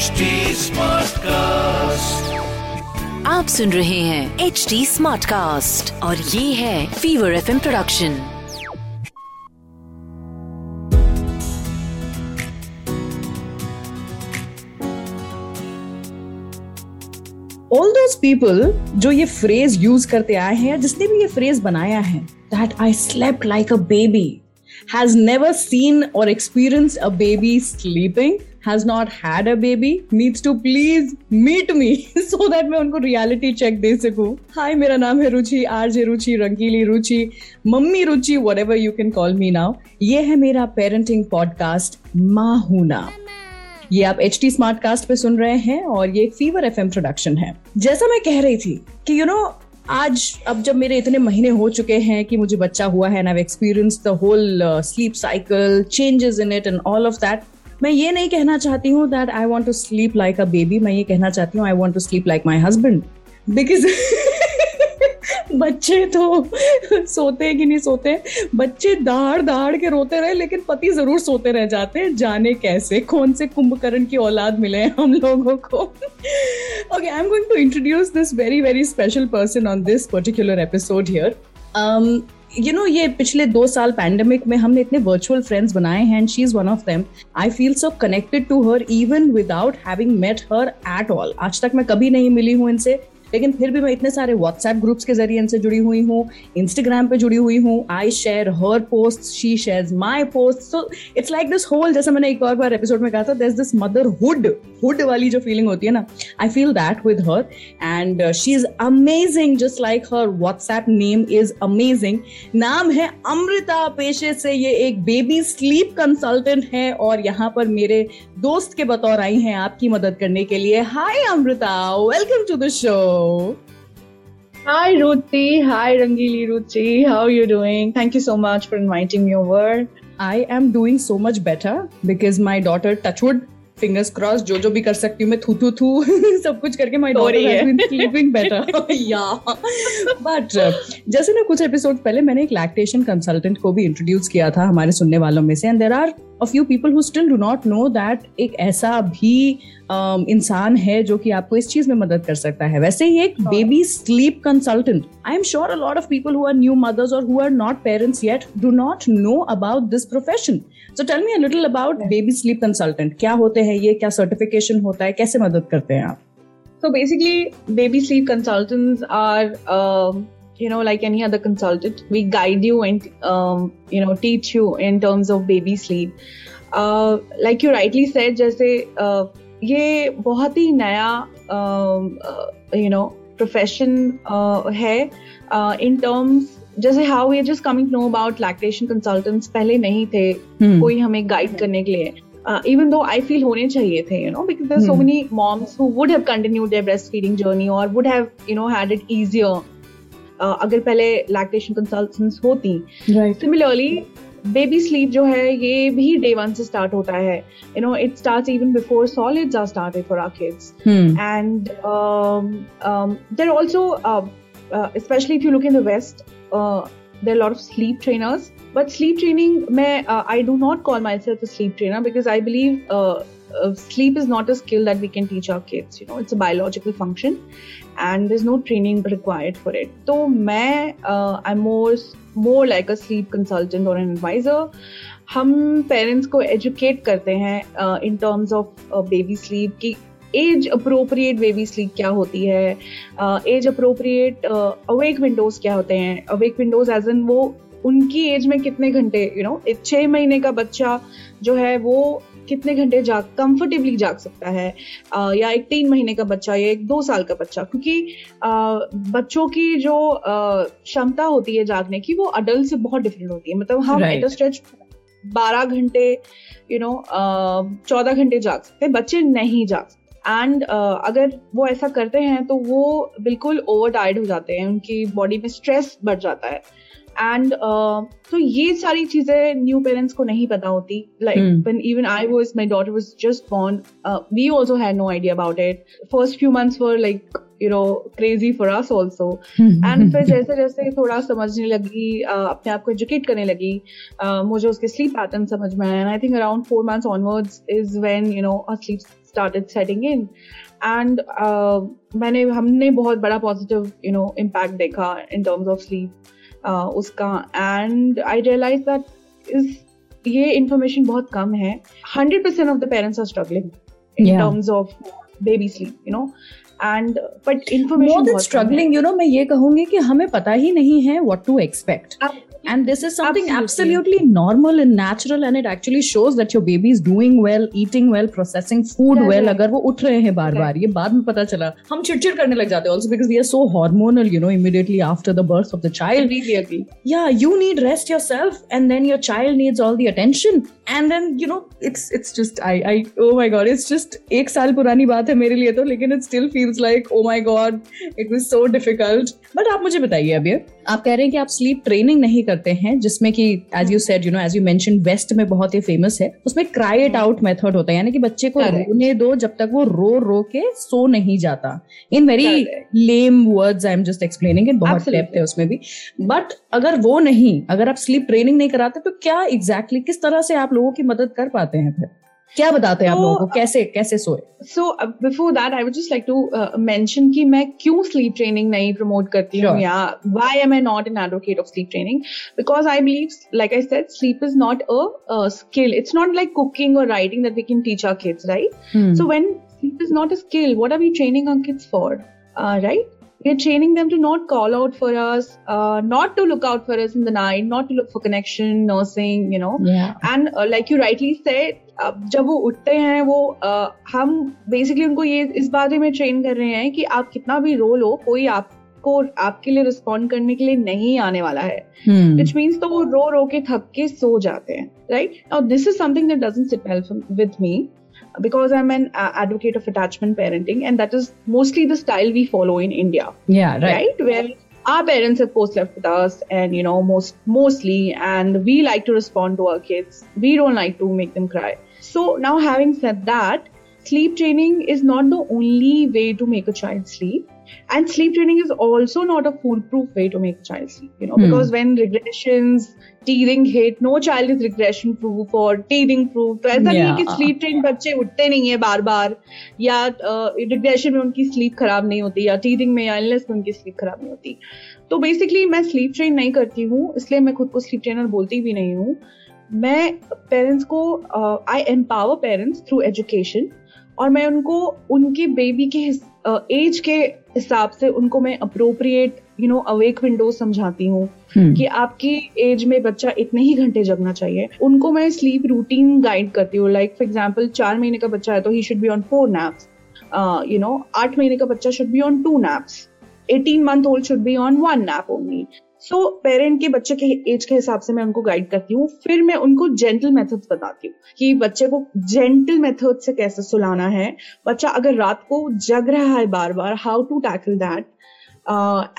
HD Smartcast. आप सुन रहे हैं एच डी स्मार्ट कास्ट और ये है fever F production all those people जो ये फ्रेज यूज़ करते आए हैं या जिसने भी ये फ्रेज बनाया है that I slept like a baby has never seen और experience a baby sleeping has not had a baby needs to please meet me so that मैं उनको रियलिटी चेक दे सकूँ। हाय मेरा नाम है Ruchi RJ Ruchi Rangili Ruchi mummy Ruchi whatever you can call me now ये है मेरा parenting podcast माँ हूना ये आप एच टी स्मार्ट कास्ट पे सुन रहे हैं और ये फीवर एफ़ प्रोडक्शन है। जैसा मैं कह रही थी कि यू you नो know, आज अब जब मेरे इतने महीने हो चुके हैं कि मुझे बच्चा हुआ है ना experience the whole sleep cycle changes in it and all of that मैं ये नहीं कहना चाहती हूँ that I want to sleep like a baby मैं ये कहना चाहती हूँ I want to sleep like my husband because बच्चे तो सोते हैं कि नहीं सोते? बच्चे दाड़ दाड़ के रोते रहे, लेकिन पति ज़रूर सोते रह जाते हैं। जाने कैसे, कौन से कुंभकर्ण की औलाद मिले हम लोगों को? Okay I am going to introduce this very very special person on this particular episode here you know ये पिछले दो साल पैंडमिक में हमने इतने वर्चुअल फ्रेंड्स बनाए हैं and she is one of them I feel so connected to her even without having met her at all आज तक मैं कभी नहीं मिली हूँ इनसे। लेकिन फिर भी मैं इतने सारे व्हाट्सएप ग्रुप्स के ज़रिए इनसे जुड़ी हुई हूँ इंस्टाग्राम पे जुड़ी हुई हूँ I share her post she share my post so it's like this whole जैसे मैंने एक और बार एपिसोड में कहा था this this motherhood hood वाली जो फीलिंग होती है ना I feel that with her and she is amazing just like her WhatsApp name is amazing नाम है अमृता पेशे से ये एक बेबी स्लीप कंसल्टेंट है और यहाँ पर मेरे दोस्त के बतौर आई हैं आपकी मदद करने के लिए। Hi Amrita welcome to the show Hi Ruti, hi Rangili Ruchi, how are you doing? Thank you so much for inviting me over. I am doing so much better because my daughter Touchwood fingers cross जो जो भी कर सकती हूँ मैं थू थू थू सब कुछ करके my daughter has been sleeping better या बट जैसे ना कुछ एपिसोड पहले मैंने एक लैक्टेशन कंसल्टेंट को भी इंट्रोड्यूस किया था हमारे सुनने वालों में से and there are a few people who still do not know that एक ऐसा भी um, इंसान है जो कि आपको इस चीज़ में मदद कर सकता है। वैसे ही एक baby sleep consultant I am sure a lot of people who are new mothers और who are not parents yet do not know about this profession so tell me a little about baby sleep consultant क्या होते हैं? है ये क्या certification होता है कैसे मदद करते हैं आप? So basically baby sleep consultants are you know like any other consultant we guide you and you know teach you in terms of baby sleep like you rightly said जैसे ये बहुत ही नया यू नो प्रोफेशन है in terms जैसे how we just coming know about lactation consultants पहले नहीं थे हम्म। कोई हमें गाइड करने के लिए। इवन दो आई फील होने चाहिए थे you know because there so many moms who would have continued their breast feeding journey और would have you know had it easier अगर पहले लैक्टेशन कंसल्टेंट्स होती। सिमिलरली बेबी स्लीप जो है ये भी डे वन से स्टार्ट होता है। You know it start even before solids are started for our kids and also especially if you look in the west uh, there are a lot of sleep trainers but sleep training may, uh, i do not call myself a sleep trainer because i believe uh, uh, sleep is not a skill that we can teach our kids you know it's a biological function and there's no training required for it so uh, i'm more more like a sleep consultant or an advisor हम parents को educate करते हैं in terms of baby sleep की age appropriate baby sleep क्या होती है? Age appropriate awake Windows क्या होते हैं? अवेक विंडोज़ एज एन वो उनकी एज में कितने घंटे यू नो एक छः महीने का बच्चा जो है वो कितने घंटे जाग कंफर्टेबली जाग सकता है? uh, या एक तीन महीने का बच्चा या एक दो साल का बच्चा क्योंकि uh, बच्चों की जो क्षमता होती है जागने की वो अडल्ट से बहुत डिफरेंट होती है। मतलब हम एट स्ट्रेच बारह घंटे यू नो चौदह घंटे जाग सकते हैं बच्चे नहीं जाग सकते। एंड uh, अगर वो ऐसा करते हैं तो वो बिल्कुल ओवर टायर्ड हो जाते हैं उनकी बॉडी में स्ट्रेस बढ़ जाता है। एंड तो ये सारी चीज़ें न्यू पेरेंट्स को नहीं पता होती। Like when even I was my daughter was just born we also had no idea about it first few months were like you know crazy for us also and फिर जैसे जैसे थोड़ा समझने लगी uh, अपने आप को एजुकेट करने लगी uh, मुझे उसके स्लीप पैटर्न समझ में आया। And I think around four months onwards is when you know a sleep started setting in and मैंने हमने बहुत बड़ा पॉजिटिव यू नो इम्पैक्ट देखा इन टर्म्स ऑफ़ स्लीप उसका। And I realize that is ये इंफॉर्मेशन बहुत कम है। Hundred percent of the parents are struggling in terms of baby sleep you know and but information struggling you know मैं ये कहूँगी कि हमें पता ही नहीं है what to expect and this is something absolutely. absolutely. normal and natural and it actually shows that your baby is doing well eating well processing food Correct. well अगर वो उठ रहे हैं बार बार ये बाद में पता चला हम चिड़चिड़ करने लग जाते हैं also because we are so hormonal you know immediately after the birth of the child completely agree yeah you need rest yourself and then your child needs all the attention and then you know it's it's just I I oh my god it's just एक साल पुरानी बात है मेरे लिए तो लेकिन it still feels like oh my god it was so difficult but आप मुझे बताइए अभी आप कह रहे हैं कि आप स्लीप ट्रेनिंग नहीं करते हैं जिसमें कि as you said you know as you mention west में बहुत ही फ़ेमस है। उसमें क्राई इट आउट मेथड होता है यानी कि बच्चे को रोने दो जब तक वो रो रो के सो नहीं जाता। In very lame words I am just explaining it बहुत डेप्थ है उसमें भी। बट अगर वो नहीं अगर आप स्लीप ट्रेनिंग नहीं कराते तो क्या एग्जैक्टली exactly, किस तरह से आप लोगों की मदद कर पाते हैं फिर? क्या बताते हैं आप लोगों को कैसे कैसे सोए so before that I would just like to mention कि मैं क्यों स्लीप ट्रेनिंग नहीं प्रमोट करती हूँ या why am I not an advocate of sleep training because I believe like I said sleep is not a skill it's not like cooking और writing that we can teach our kids right so when sleep is not a skill what are we training our kids for uh, right we're training them to not call out for us uh, not to look out for us in the night not to look for connection nursing you know yeah. and uh, like you rightly said जब वो उठते हैं वो आ, हम basically उनको ये इस बारे में ट्रेन कर रहे हैं कि आप कितना भी रो लो कोई आपको आपके लिए रिस्पॉन्ड करने के लिए नहीं आने वाला है विच hmm. मीन्स तो वो रो रो के थक के सो जाते हैं राइट और this is something that doesn't sit well with me because I'm an uh, advocate of attachment parenting, and that is mostly the style we follow in India. Yeah, right. Right, where our parents have post left with us, and you know, most mostly, and we like to respond to our kids. We don't like to make them cry. So, now having said that, sleep training is not the only way to make a child sleep. And sleep training is also not a foolproof way to make a child sleep, you know, hmm. because when regressions, teething hit, no child is regression proof or teething proof. तो ऐसा नहीं है कि sleep train बच्चे उठते नहीं है बार बार या रिग्रेशन में उनकी स्लीप खराब नहीं होती या टीथिंग में या इलनेस में उनकी स्लीप खराब नहीं होती तो बेसिकली मैं स्लीप ट्रेन नहीं करती हूँ इसलिए मैं खुद को स्लीप ट्रेनर बोलती भी नहीं हूँ मैं पेरेंट्स को I empower parents through education और मैं उनको उनके बेबी के एज uh, के हिसाब से उनको मैं appropriate you know awake window समझाती हूँ hmm. कि आपकी एज में बच्चा इतने ही घंटे जगना चाहिए। उनको मैं स्लीप रूटीन गाइड करती हूँ। लाइक फॉर एग्ज़ाम्पल चार महीने का बच्चा है तो ही should be on four naps you know आठ महीने का बच्चा should be on two naps eighteen month old should be on one nap only so so, parent के बच्चे के एज के हिसाब से मैं उनको गाइड करती हूँ। फिर मैं उनको जेंटल मेथड्स बताती हूँ कि बच्चे को जेंटल मेथड से कैसे सुलाना है। बच्चा अगर रात को जग रहा है बार बार how to tackle that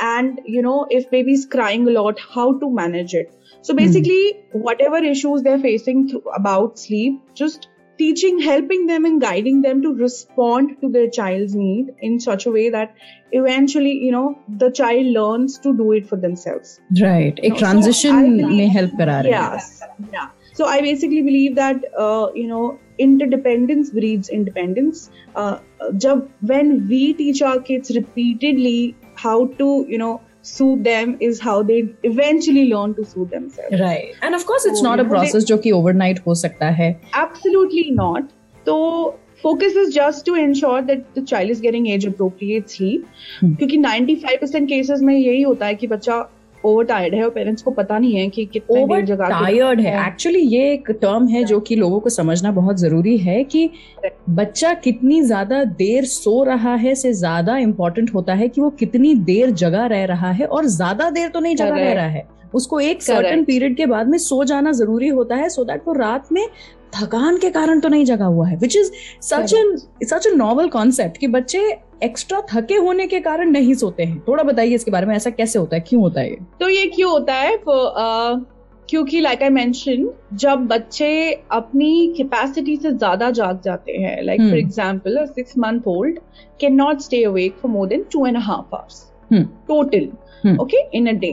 and you know if baby is crying lot how to manage it so basically hmm. whatever issues they're facing about sleep just teaching helping them and guiding them to respond to their child's need in such a way that eventually you know the child learns to do it for themselves. Right. A transition so may help yes yeah. So i basically believe that uh, you know interdependence breeds independence. Uh, jab, when we teach our kids repeatedly how to you know soothe them is how they eventually learn to soothe themselves. Right. And of course, it's so, not a process जो कि overnight हो सकता है. Absolutely not. तो focus is just to ensure that the child is getting age appropriate sleep. Hmm. क्योंकि 95% cases में यही होता है कि बच्चा ओवर टायर्ड है और पेरेंट्स को पता नहीं है कि कितने देर टायर्ड है। एक्चुअली ये एक टर्म है जो कि लोगों को समझना बहुत ज़रूरी है कि बच्चा कितनी ज़्यादा देर सो रहा है से ज़्यादा इम्पोर्टेंट होता है कि वो कितनी देर जगा रह रहा है और ज़्यादा देर तो नहीं जगा रह रहा है। उसको एक सर्टन पीरियड के बाद में सो जाना ज़रूरी होता है सो दैट वो रात में थकान के कारण तो नहीं जगा हुआ है which is such an such a novel concept कि बच्चे एक्स्ट्रा थके होने के कारण नहीं सोते हैं। थोड़ा बताइए इसके बारे में ऐसा कैसे होता है? क्यों होता है तो ये क्यों होता है? क्योंकि लाइक आई मेंशन जब बच्चे अपनी कैपेसिटी से ज़्यादा जाग जाते हैं like for example six month old can not stay awake for more than two and half hours total okay in a day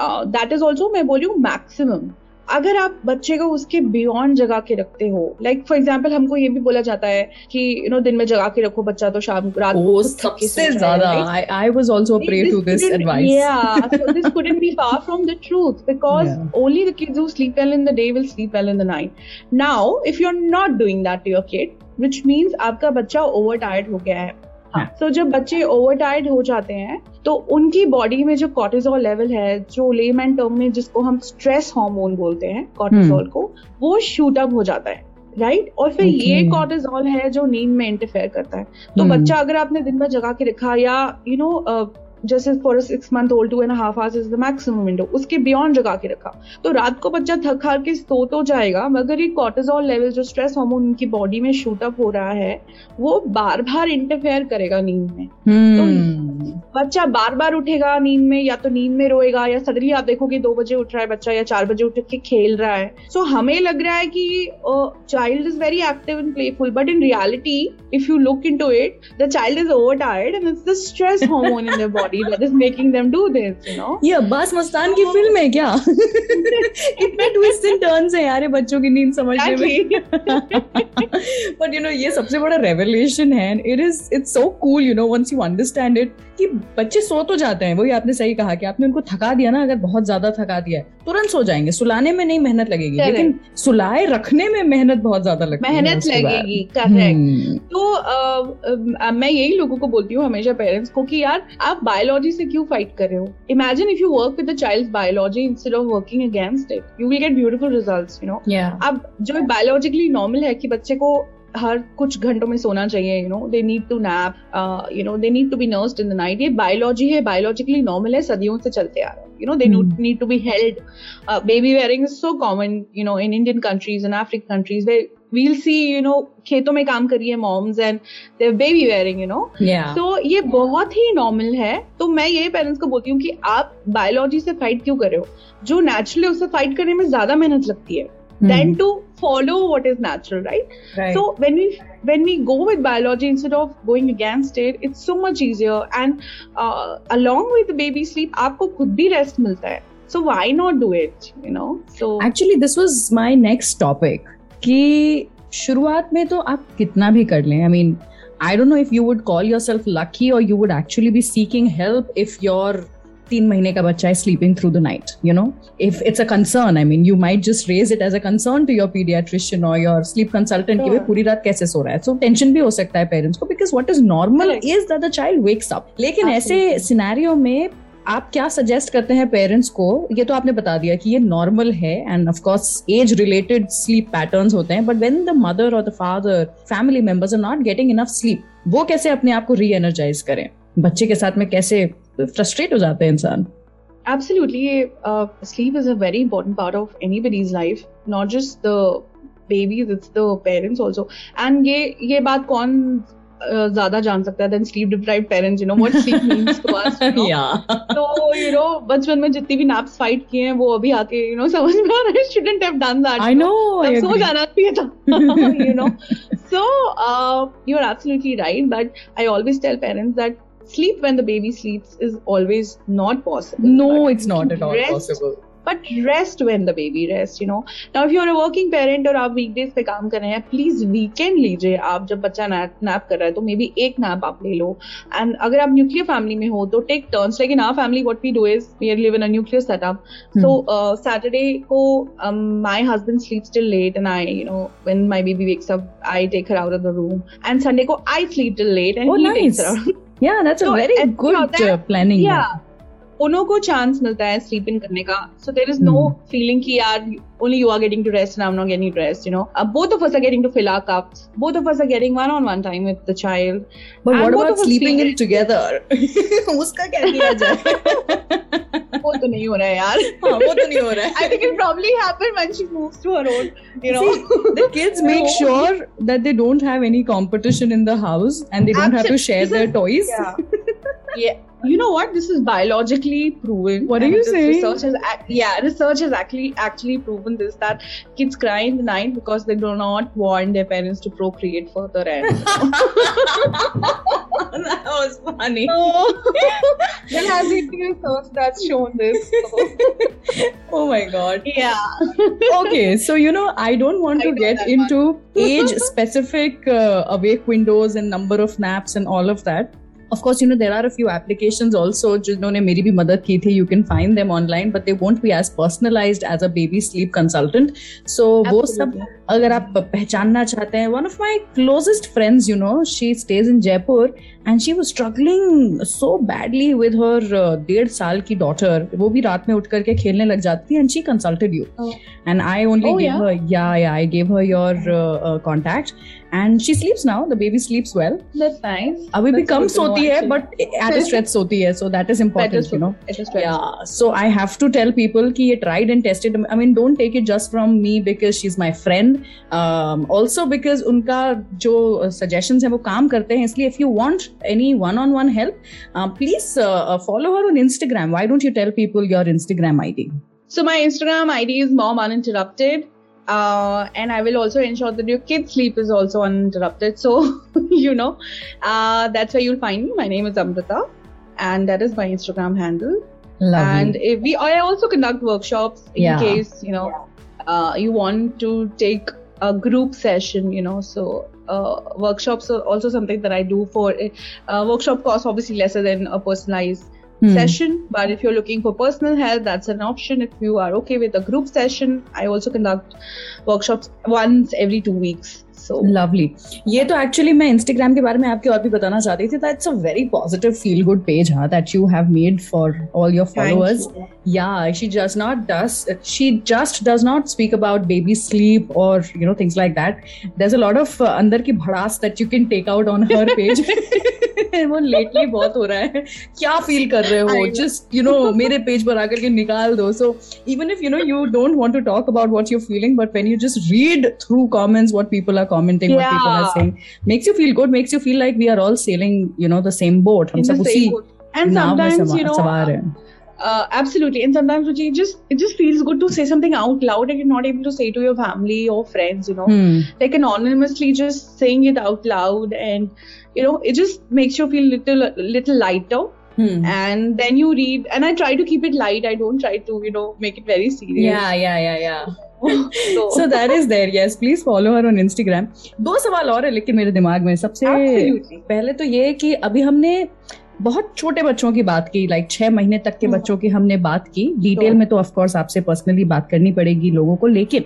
that is also मैं बोल रही हूँ मैक्सिमम अगर आप बच्चे को उसके बियॉन्ड जगा के रखते हो लाइक फॉर एग्ज़ाम्पल हमको ये भी बोला जाता है कि यू you नो know, दिन में जगा के रखो बच्चा तो शाम रात को सबसे ज़्यादा I was also prey to this advice या so this couldn't be far from the truth because only the kids who sleep well in the day will sleep well in the night now if you are not doing that to your kid which means आपका बच्चा over tired हो गया है हाँ तो जब बच्चे over tired हो जाते हैं तो उनकी बॉडी में जो कॉर्टिजोल लेवल है जो लेमैन टर्म में जिसको हम स्ट्रेस हार्मोन बोलते हैं कॉर्टिजोल हम्म। को वो शूट अप हो जाता है राइट right? और फिर okay. ये कॉर्टिजोल है जो नींद में इंटरफेयर करता है तो hmm. बच्चा अगर आपने दिन भर जगा के रखा या यू you नो know, जैसे for six month old two and half hours is the maximum window उसके बियॉन्ड जगा के रखा। तो रात को बच्चा थक हार के सो तो जाएगा मगर ये कॉर्टिजोल लेवल जो स्ट्रेस हार्मोन उनकी बॉडी में शूट अप हो रहा है वो बार बार इंटरफेयर करेगा नींद में। hmm. तो बच्चा बार बार उठेगा नींद में या तो नींद में रोएगा या सडनली आप देखोगे दो बजे उठ रहा है बच्चा या चार बजे उठ के खेल रहा है। सो so, हमें लग रहा है कि child is very active and playful but in reality if you look into it the child is over tired and it's the stress hormone in the body that is making them do this, you know. ये अब्बास मस्तान की film है क्या इतने twist and turns हैं यार बच्चों की नींद समझने में बट यू नो ये सबसे बड़ा रेवलेशन है it is it's so cool you know once you understand it कि बच्चे सो तो जाते हैं वही आपने सही कहा कि आपने उनको थका दिया ना अगर बहुत ज़्यादा थका दिया है तुरंत सो जाएँगे। सुलाने में नहीं मेहनत लगेगी लेकिन सुलाए रखने में मेहनत बहुत ज़्यादा लगती मेहनत लगेगी करेक्ट हम्म। तो आ, मैं यही लोगों को बोलती हूँ हमेशा पेरेंट्स को कि यार आप बायोलॉजी से क्यों फाइट कर रहे हो? Imagine if you work with the child biology instead of working against it you will get beautiful results you know अब जो बायोलॉजिकली नॉर्मल है कि बच्चे को हर कुछ घंटों में सोना चाहिए you know they need to nap you know they need to be nursed in the night ये बायोलॉजी है बायोलॉजिकली नॉर्मल है सदियों से चलते आ रहा है। You know they mm. need to be held uh, baby wearing is so common you know in indian countries and african countries where we'll see you know खेतों में काम करी है moms and baby baby wearing you know so ये बहुत ही normal है तो मैं ये पेरेंट्स को बोलती हूँ कि आप बायोलॉजी से फाइट क्यों कर रहे हो जो नेचुरली उससे फाइट करने में ज़्यादा मेहनत लगती है mm. than to follow what is natural right? right so when we when we go with biology instead of going against it it's so much easier and uh, along with the baby sleep aapko khud bhi rest milta hai so why not do it you know so actually this was my next topic कि शुरुआत में तो आप कितना भी कर लें I mean I don't know if you would call yourself lucky और you would actually be seeking help if your तीन महीने का बच्चा है sleeping through the night you know if it's a concern I mean you might just raise it as a concern to your paediatrician और your sleep consultant की पूरी रात कैसे सो रहा है? सो टेंशन भी हो सकता है पेरेंट्स को because what is normal is that the child wakes up लेकिन ऐसे सिनेरियो में आप क्या सजेस्ट करते हैं पेरेंट्स को? ये तो आपने बता दिया कि ये नॉर्मल है and of course age related sleep patterns होते हैं बट व्हेन द मदर और the father family members are not getting enough sleep वो कैसे अपने आप को री एनर्जाइज करें? बच्चे के साथ में कैसे फ्रस्ट्रेट हो जाते हैं इंसान Absolutely, uh, sleep is a very important part of anybody's life, not just the babies, it's the parents also. And ये ये बात कौन ज़्यादा जान सकता है then sleep deprived parents you know what sleep means to us तो you no बचपन में जितनी भी नैप्स फाइट किए हैं वो अभी आके यू नो समझ में आ रहा है shouldn't have done that I know सो जाना चाहिए था you know so you are absolutely right but I always tell parents that sleep when the baby sleeps is always not possible. No, it's not at all rest, possible. But rest when the baby rests, you know. Now, if you're a working parent और आप weekdays पे काम कर रहे हैं please weekend लीजिए आप जब बच्चा नैप कर रहा है तो मे बी एक नैप आप ले लो एंड अगर आप न्यूक्लियर फैमिली में हो तो take turns like in our family what we do is we live in a nuclear setup so Saturday को my husband sleeps till late and I you know when my baby wakes up I take her out of the room and Sunday को I sleep till late and he takes her out Yeah, that's so a very good you know, uh, that, planning. Yeah. उन्हों को chance मिलता है sleep in करने का। So there is no feeling की यार only you are getting to rest I not getting rest you know both of us are getting to fill our cups both of us are getting one on one time with the child but what about sleeping in together उसका क्या किया जाए? वो तो नहीं हो रहा है यार। हाँ वो तो नहीं हो रहा है। I think it probably happen when she moves to her own you know the kids make sure that they don't have any competition in the house and they don't have to share their toys या You know what? This is biologically proven. What are you saying? Research has, yeah, research has actually actually proven this that kids cry in the night because they do not want their parents to procreate further. And that was funny. there has been research that's shown this. So, Oh my god. yeah. okay, so you know, I don't want I to get into age specific uh, awake windows and number of naps and all of that Of course, you know, there are a few applications also जिन्होंने मेरी भी मदद की थी. You can find them online, but they won't be as personalized as a baby sleep consultant. So वो सब Absolutely. अगर आप पहचानना चाहते हैं one of my closest friends you know she stays in Jaipur and she was struggling so badly with her uh, डेढ़ साल की daughter वो भी रात में उठ करके खेलने लग जाती थी and she consulted you Oh. and I only Oh, gave yeah? her yeah yeah I gave her your uh, uh, contact and she sleeps now the baby sleeps well That's nice. अभी भी कम सोती है at a stretch सोती है so that is important Better you know It is right. yeah so i have to tell people ki ye tried and tested i mean don't take it just from me because she's my friend um, also because उनका जो suggestions है वो काम करते हैं इसलिए if you want any one on one help uh, please uh, follow her on instagram why don't you tell people your instagram id So my Instagram ID is mom uninterrupted. Uh, and I will also ensure that your kid's sleep is also uninterrupted. So, you know, uh, that's where you'll find me. My name is Amrita, and that is my Instagram handle. And if we, I also conduct workshops in Yeah. case you know uh, you want to take a group session. You know, so uh, workshops are also something that I do for. Uh, workshop costs obviously lesser than a personalized Hmm. session but if you're looking for personal help that's an option if you are okay with a group session i also conduct workshops once every two weeks lovely ये तो actually मैं Instagram के बारे में आपके और भी बताना चाहती थी that's a very positive feel good page हाँ that you have made for all your followers या she just not does she just does not speak about baby sleep और you know things like that there a lot of अंदर की भड़ास that you can take out on her page वो lately बहुत हो रहा है। क्या फील कर रहे हो? जस्ट यू नो मेरे पेज पर आकर के निकाल दो। So even if you know you don't want to talk about what your feeling but when you just read through comments what people are are commenting yeah. what people are saying makes you feel good makes you feel like we are all sailing you know the same boat In the same boat. and sometimes you know uh, uh, absolutely and sometimes Ruchi, it just it just feels good to say something out loud and you're not able to say to your family or friends you know hmm. like anonymously just saying it out loud and you know it just makes you feel little little lighter Hmm. And then you read, and I try to keep it light. I don't try to, you know, make it very serious. Yeah, yeah, yeah, yeah. So, So that is there. Yes, please follow her on Instagram. दो सवाल और है लेकिन मेरे दिमाग में सबसे Absolutely. पहले तो ये कि अभी हमने बहुत छोटे बच्चों की बात की लाइक छह महीने तक के Hmm. बच्चों की हमने बात की डिटेल में तो ऑफ़ कोर्स आपसे पर्सनली बात करनी पड़ेगी लोगों को लेकिन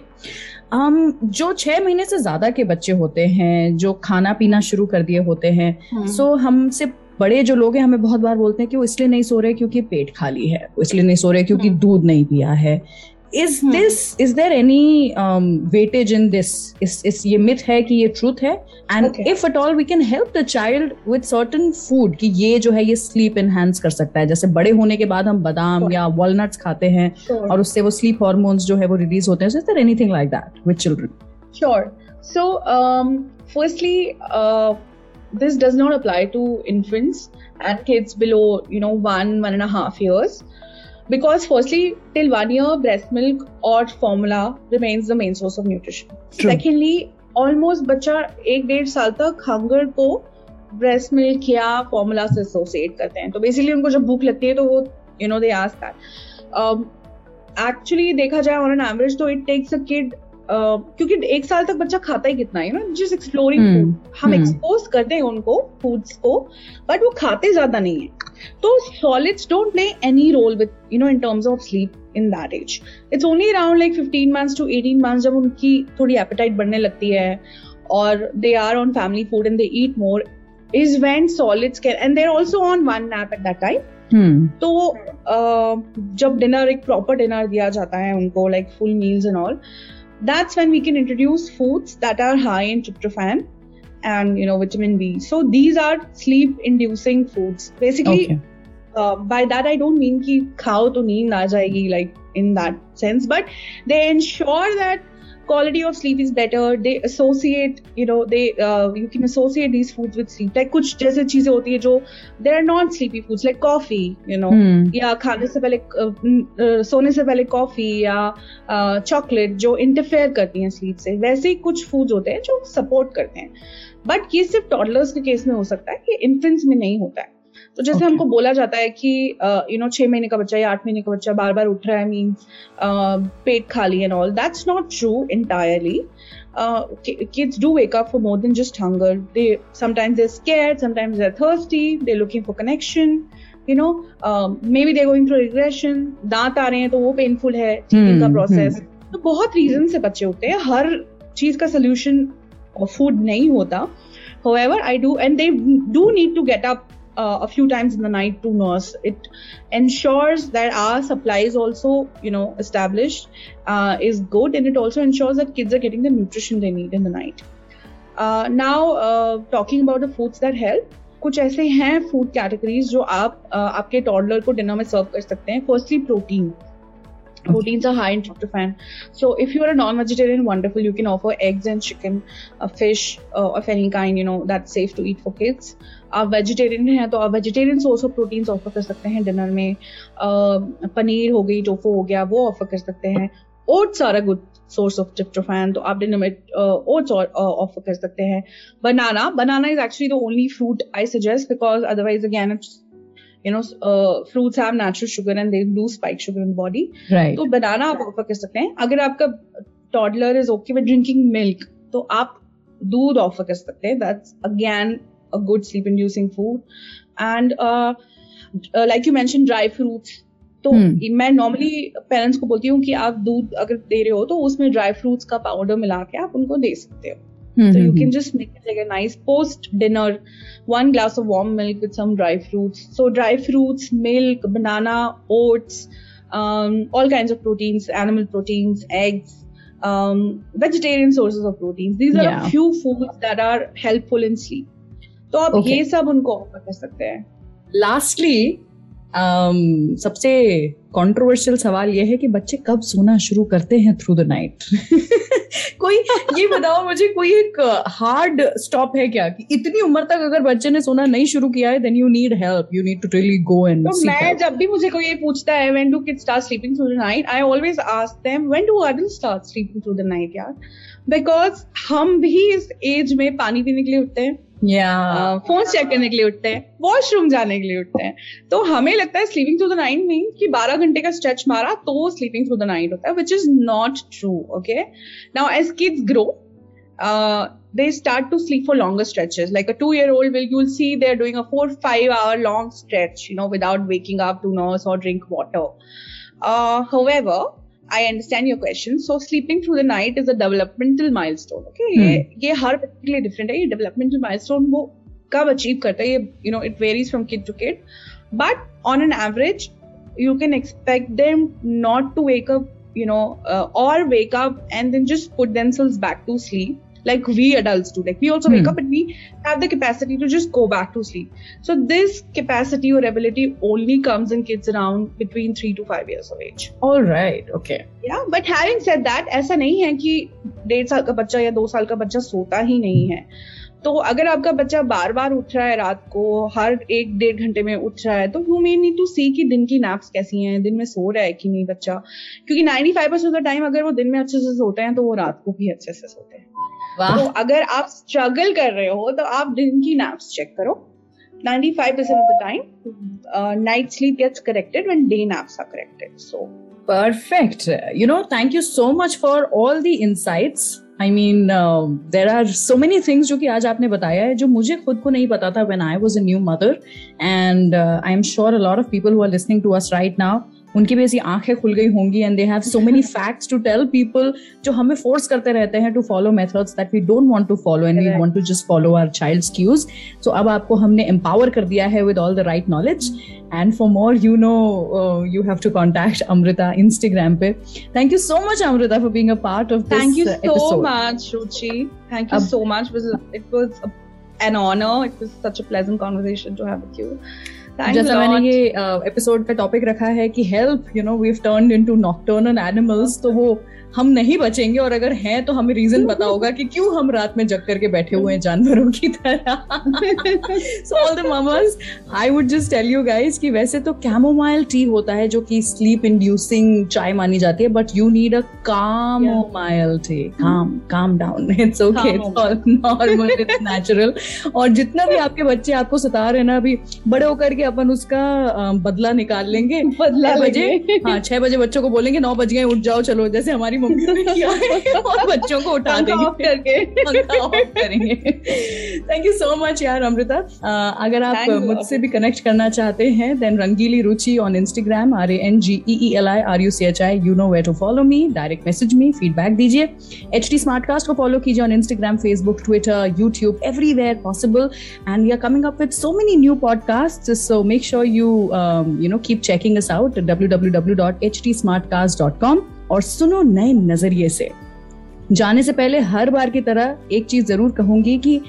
um, जो छह महीने से ज़्यादा के बच्चे होते हैं जो खाना पीना शुरू कर दिए होते हैं. सो हमसे बड़े जो लोग हैं हमें बहुत बार बोलते हैं कि वो इसलिए नहीं सो रहे क्योंकि पेट खाली है इसलिए नहीं सो रहे क्योंकि Hmm. दूध नहीं पिया है is. This is there any weightage in this इस ये मिथ है कि ये ट्रूथ है and if at all we can help the child with certain food कि ये जो है ये स्लीप एनहांस कर सकता है जैसे बड़े होने के बाद हम बादाम Sure. या वॉलनट्स खाते हैं Sure. और उससे वो स्लीप हॉर्मोन्स जो है वो रिलीज़ होते हैं is there anything like that with children Sure. So, um, firstly, uh, this does not apply to infants and kids below, you know, one, one and a half years. Because, firstly, till one year, breast milk or formula remains the main source of nutrition. True. Secondly, almost बच्चा एक डेढ़ साल तक hunger को breast milk या formula से associate करते हैं तो बेसिकली उनको जब भूख लगती है तो वो you know they ask that actually देखा जाए ऑन एन एवरेज तो इट टेक्स अ किड क्योंकि एक साल तक बच्चा खाता ही कितना है ना जस्ट एक्सप्लोरिंग. फ़ूड हम. एक्सपोज करते हैं उनको फूड्स को बट वो खाते ज़्यादा नहीं है तो solids don't play any role with you know in terms of sleep in that age it's only around like 15 months to 18 months जब उनकी थोड़ी एपेटाइट बढ़ने लगती है और they are on family food and they eat more is when solids can and they're also on one nap at that time hmm तो uh, जब dinner एक प्रॉपर डिनर दिया जाता है उनको like full meals and all that's when we can introduce foods that are high in tryptophan and you know vitamin b so these are sleep inducing foods basically okay. uh, by that i don't mean ki khao to neend aa like in that sense but they ensure that quality of sleep is better they associate you know they you can associate these foods with sleep like कुछ जैसे चीज़ें होती है जो they are not sleepy foods like coffee you know या खाने से पहले uh, uh सोने से पहले कॉफ़ी या चॉकलेट uh, जो इंटरफेयर करती है स्लीप से वैसे ही कुछ फूड्स होते हैं जो सपोर्ट करते हैं. बट ये सिर्फ़ टॉडलर्स के केस में हो सकता है ये इन्फेंट्स में नहीं होता है. तो जैसे okay. हमको बोला जाता है कि यू नो छह महीने का बच्चा या आठ महीने का बच्चा बार बार उठ रहा है मीन uh, पेट खाली and all that's not true entirely kids do wake up for more than just hunger they sometimes there scare sometimes there thirsty they looking for connection you know maybe they going through regression दांत आ रहे हैं तो वो painful है hmm, चीजिंग का hmm. Process तो बहुत रीजन से बच्चे होते हैं हर चीज़ का सोल्यूशन फ़ूड नहीं होता. However I do and they do need to get up uh, a few times in the night to nurse. It ensures that our supply is also, you know, established, uh, is good, and it also ensures that kids are getting the nutrition they need in the night. Uh, now, uh, talking about the foods that help. कुछ ऐसे हैं food categories जो आप uh, आपके toddler को dinner में सर्व कर सकते हैं firstly protein proteins are high in tryptophan. So if you are a non-vegetarian, wonderful. You can offer eggs and chicken, a fish uh, of any kind. You know that's safe to eat for kids. आप vegetarian हैं तो आप vegetarian source of proteins offer कर सकते हैं dinner में। पनीर हो गई टोफो हो गया वो ऑफ़र कर सकते हैं। Oats are a good source of tryptophan तो आप डिनर में ओट्स ऑफ़र कर सकते हैं। Banana banana is actually the only fruit I suggest because otherwise again it's you know uh, fruits have natural sugar and they do spike sugar in the body. Right. तो banana आप offer कर सकते हैं। अगर आपका toddler is okay with drinking milk तो आप दूध ऑफ़र कर सकते हैं। That's again a good sleep inducing food. And uh, uh, like you mentioned dry fruits. तो hmm. मैं नॉर्मली पेरेंट्स को बोलती हूँ कि आप दूध अगर दे रहे हो तो उसमें ड्राई फ्रूट्स का पाउडर मिला के आप उनको दे सकते हो। तो you can just make it like a nice post dinner one glass of warm milk with some dry fruits so dry fruits milk banana oats all kind of proteins animal proteins eggs vegetarian sources of proteins these are few foods that are helpful in sleep तो आप okay. ये सब उनको offer कर सकते हैं। Lastly um, सबसे controversial सवाल यह है कि बच्चे कब सोना शुरू करते हैं थ्रू द नाइट कोई ये बताओ मुझे कोई एक हार्ड स्टॉप है क्या? कि इतनी उम्र तक अगर बच्चे ने सोना नहीं शुरू किया है then you need help you need to really go and तो मैं जब भी मुझे कोई ये पूछता है when do kids start sleeping through the night I always ask them when do adult start sleeping through the night यार बिकॉज़ हम भी इस एज में पानी पीने के लिए उठते हैं। या फ़ोन चेक करने के लिए उठते हैं वॉशरूम जाने के लिए उठते हैं। तो हमें लगता है sleeping through the night mean कि 12 घंटे का स्ट्रेच मारा तो स्लीपिंग थ्रू द नाइट होता है which is not true okay now as kids grow they start to sleep for longer stretches like a two year old will you'll see they're doing a four five hour long stretch you know without waking up to nurse और drink water however I understand your question so sleeping through the night is a developmental milestone okay ये hmm. ये हर व्यक्ति के लिए different है। ये developmental milestone वो कब अचीव करता है? ये you know it varies from kid to kid but on an average you can expect them not to wake up you know uh, or wake up and then just put themselves back to sleep. Like we adults do. Like we also hmm. wake up, but we have the capacity to just go back to sleep. So this capacity or ability only comes in kids around between three to five years of age. All right. Okay. Yeah, but having said that, ऐसा नहीं है कि डेढ़ साल का बच्चा या दो साल का बच्चा सोता ही नहीं है तो अगर आपका बच्चा बार बार उठ रहा है रात को हर एक डेढ़ घंटे में उठ रहा है तो you may need to see कि दिन की नैप्स कैसी हैं दिन में सो रहा है कि नहीं बच्चा क्योंकि 95 परसेंट ऑफ़ द टाइम अगर वो दिन में अच्छे से सोते हैं तो वो रात को भी अच्छे से सोते हैं तो अगर आप स्ट्रगल कर रहे हो तो आप दिन की नैप्स चेक करो 95% of the time uh, night sleep gets corrected when day naps are corrected so perfect you know thank you so much for all the insights I mean, uh, there are so many things जो कि आज आपने बताया है जो मुझे खुद को नहीं पता था when I was a new mother and uh, I am sure a lot of people who are listening to us right now उनकी भी ऐसी आँखें खुल गई होंगी and they have so many facts to tell people जो हमें force करते रहते हैं to follow methods that we don't want to follow and we want to just follow our childs cause so अब आपको हमने एम्पावर कर दिया है with all the right knowledge and for more you know you have to contact Amrita Instagram पे. Thank you so much Amrita for being a part of thank you so much Ruchi thank you so much it was an honor. It was such a pleasant conversation to have with you. जैसा मैंने ये episode का topic रखा है कि help you know we turn into nocturnal animals तो वो हम नहीं बचेंगे और अगर हैं तो हमें रीजन पता होगा कि क्यों हम रात में जग करके बैठे हुए हैं जानवरों की तरह। So all the mamas I would just tell you guys कि वैसे तो कैमोमाइल टी होता है जो कि स्लीप इंड्यूसिंग चाय मानी जाती है but you need a chamomile tea calm calm down it's okay it's all normal it's natural और जितना भी आपके बच्चे आपको सता रहे ना अभी बड़े होकर के अपन उसका बदला निकाल लेंगे। बदला बजे हाँ छह बजे बच्चों को बोलेंगे नौ बज गए उठ जाओ चलो जैसे हमारी मम्मी ने किया है। और बच्चों को उठा देंगे। करके। करेंगे। थैंक यू सो मच यार अमृता। अगर आप मुझसे भी कनेक्ट करना चाहते हैं then Rangili Ruchi on Instagram R A N G E L I R U C H I you know way to follow me direct message me feedback दीजिए H T Smartcast को follow कीजिए on Instagram Facebook Twitter YouTube everywhere possible and we are coming up with so many new podcast so make sure you you know keep checking us out W W W dot H T Smartcast dot com और सुनो नए नज़रिए से। जाने से पहले हर बार की तरह एक चीज़ ज़रूर कहूँगी कि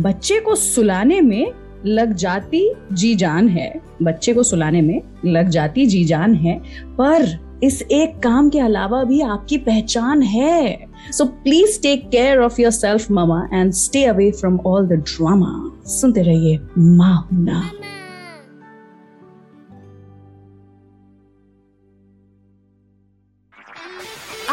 बच्चे को सुलाने में लग जाती जी जान है। बच्चे को सुलाने में लग जाती जी जान है, पर इस एक काम के अलावा भी आपकी पहचान है। So please take care of your self mama and stay away from all the drama सुनते रहिए माहुना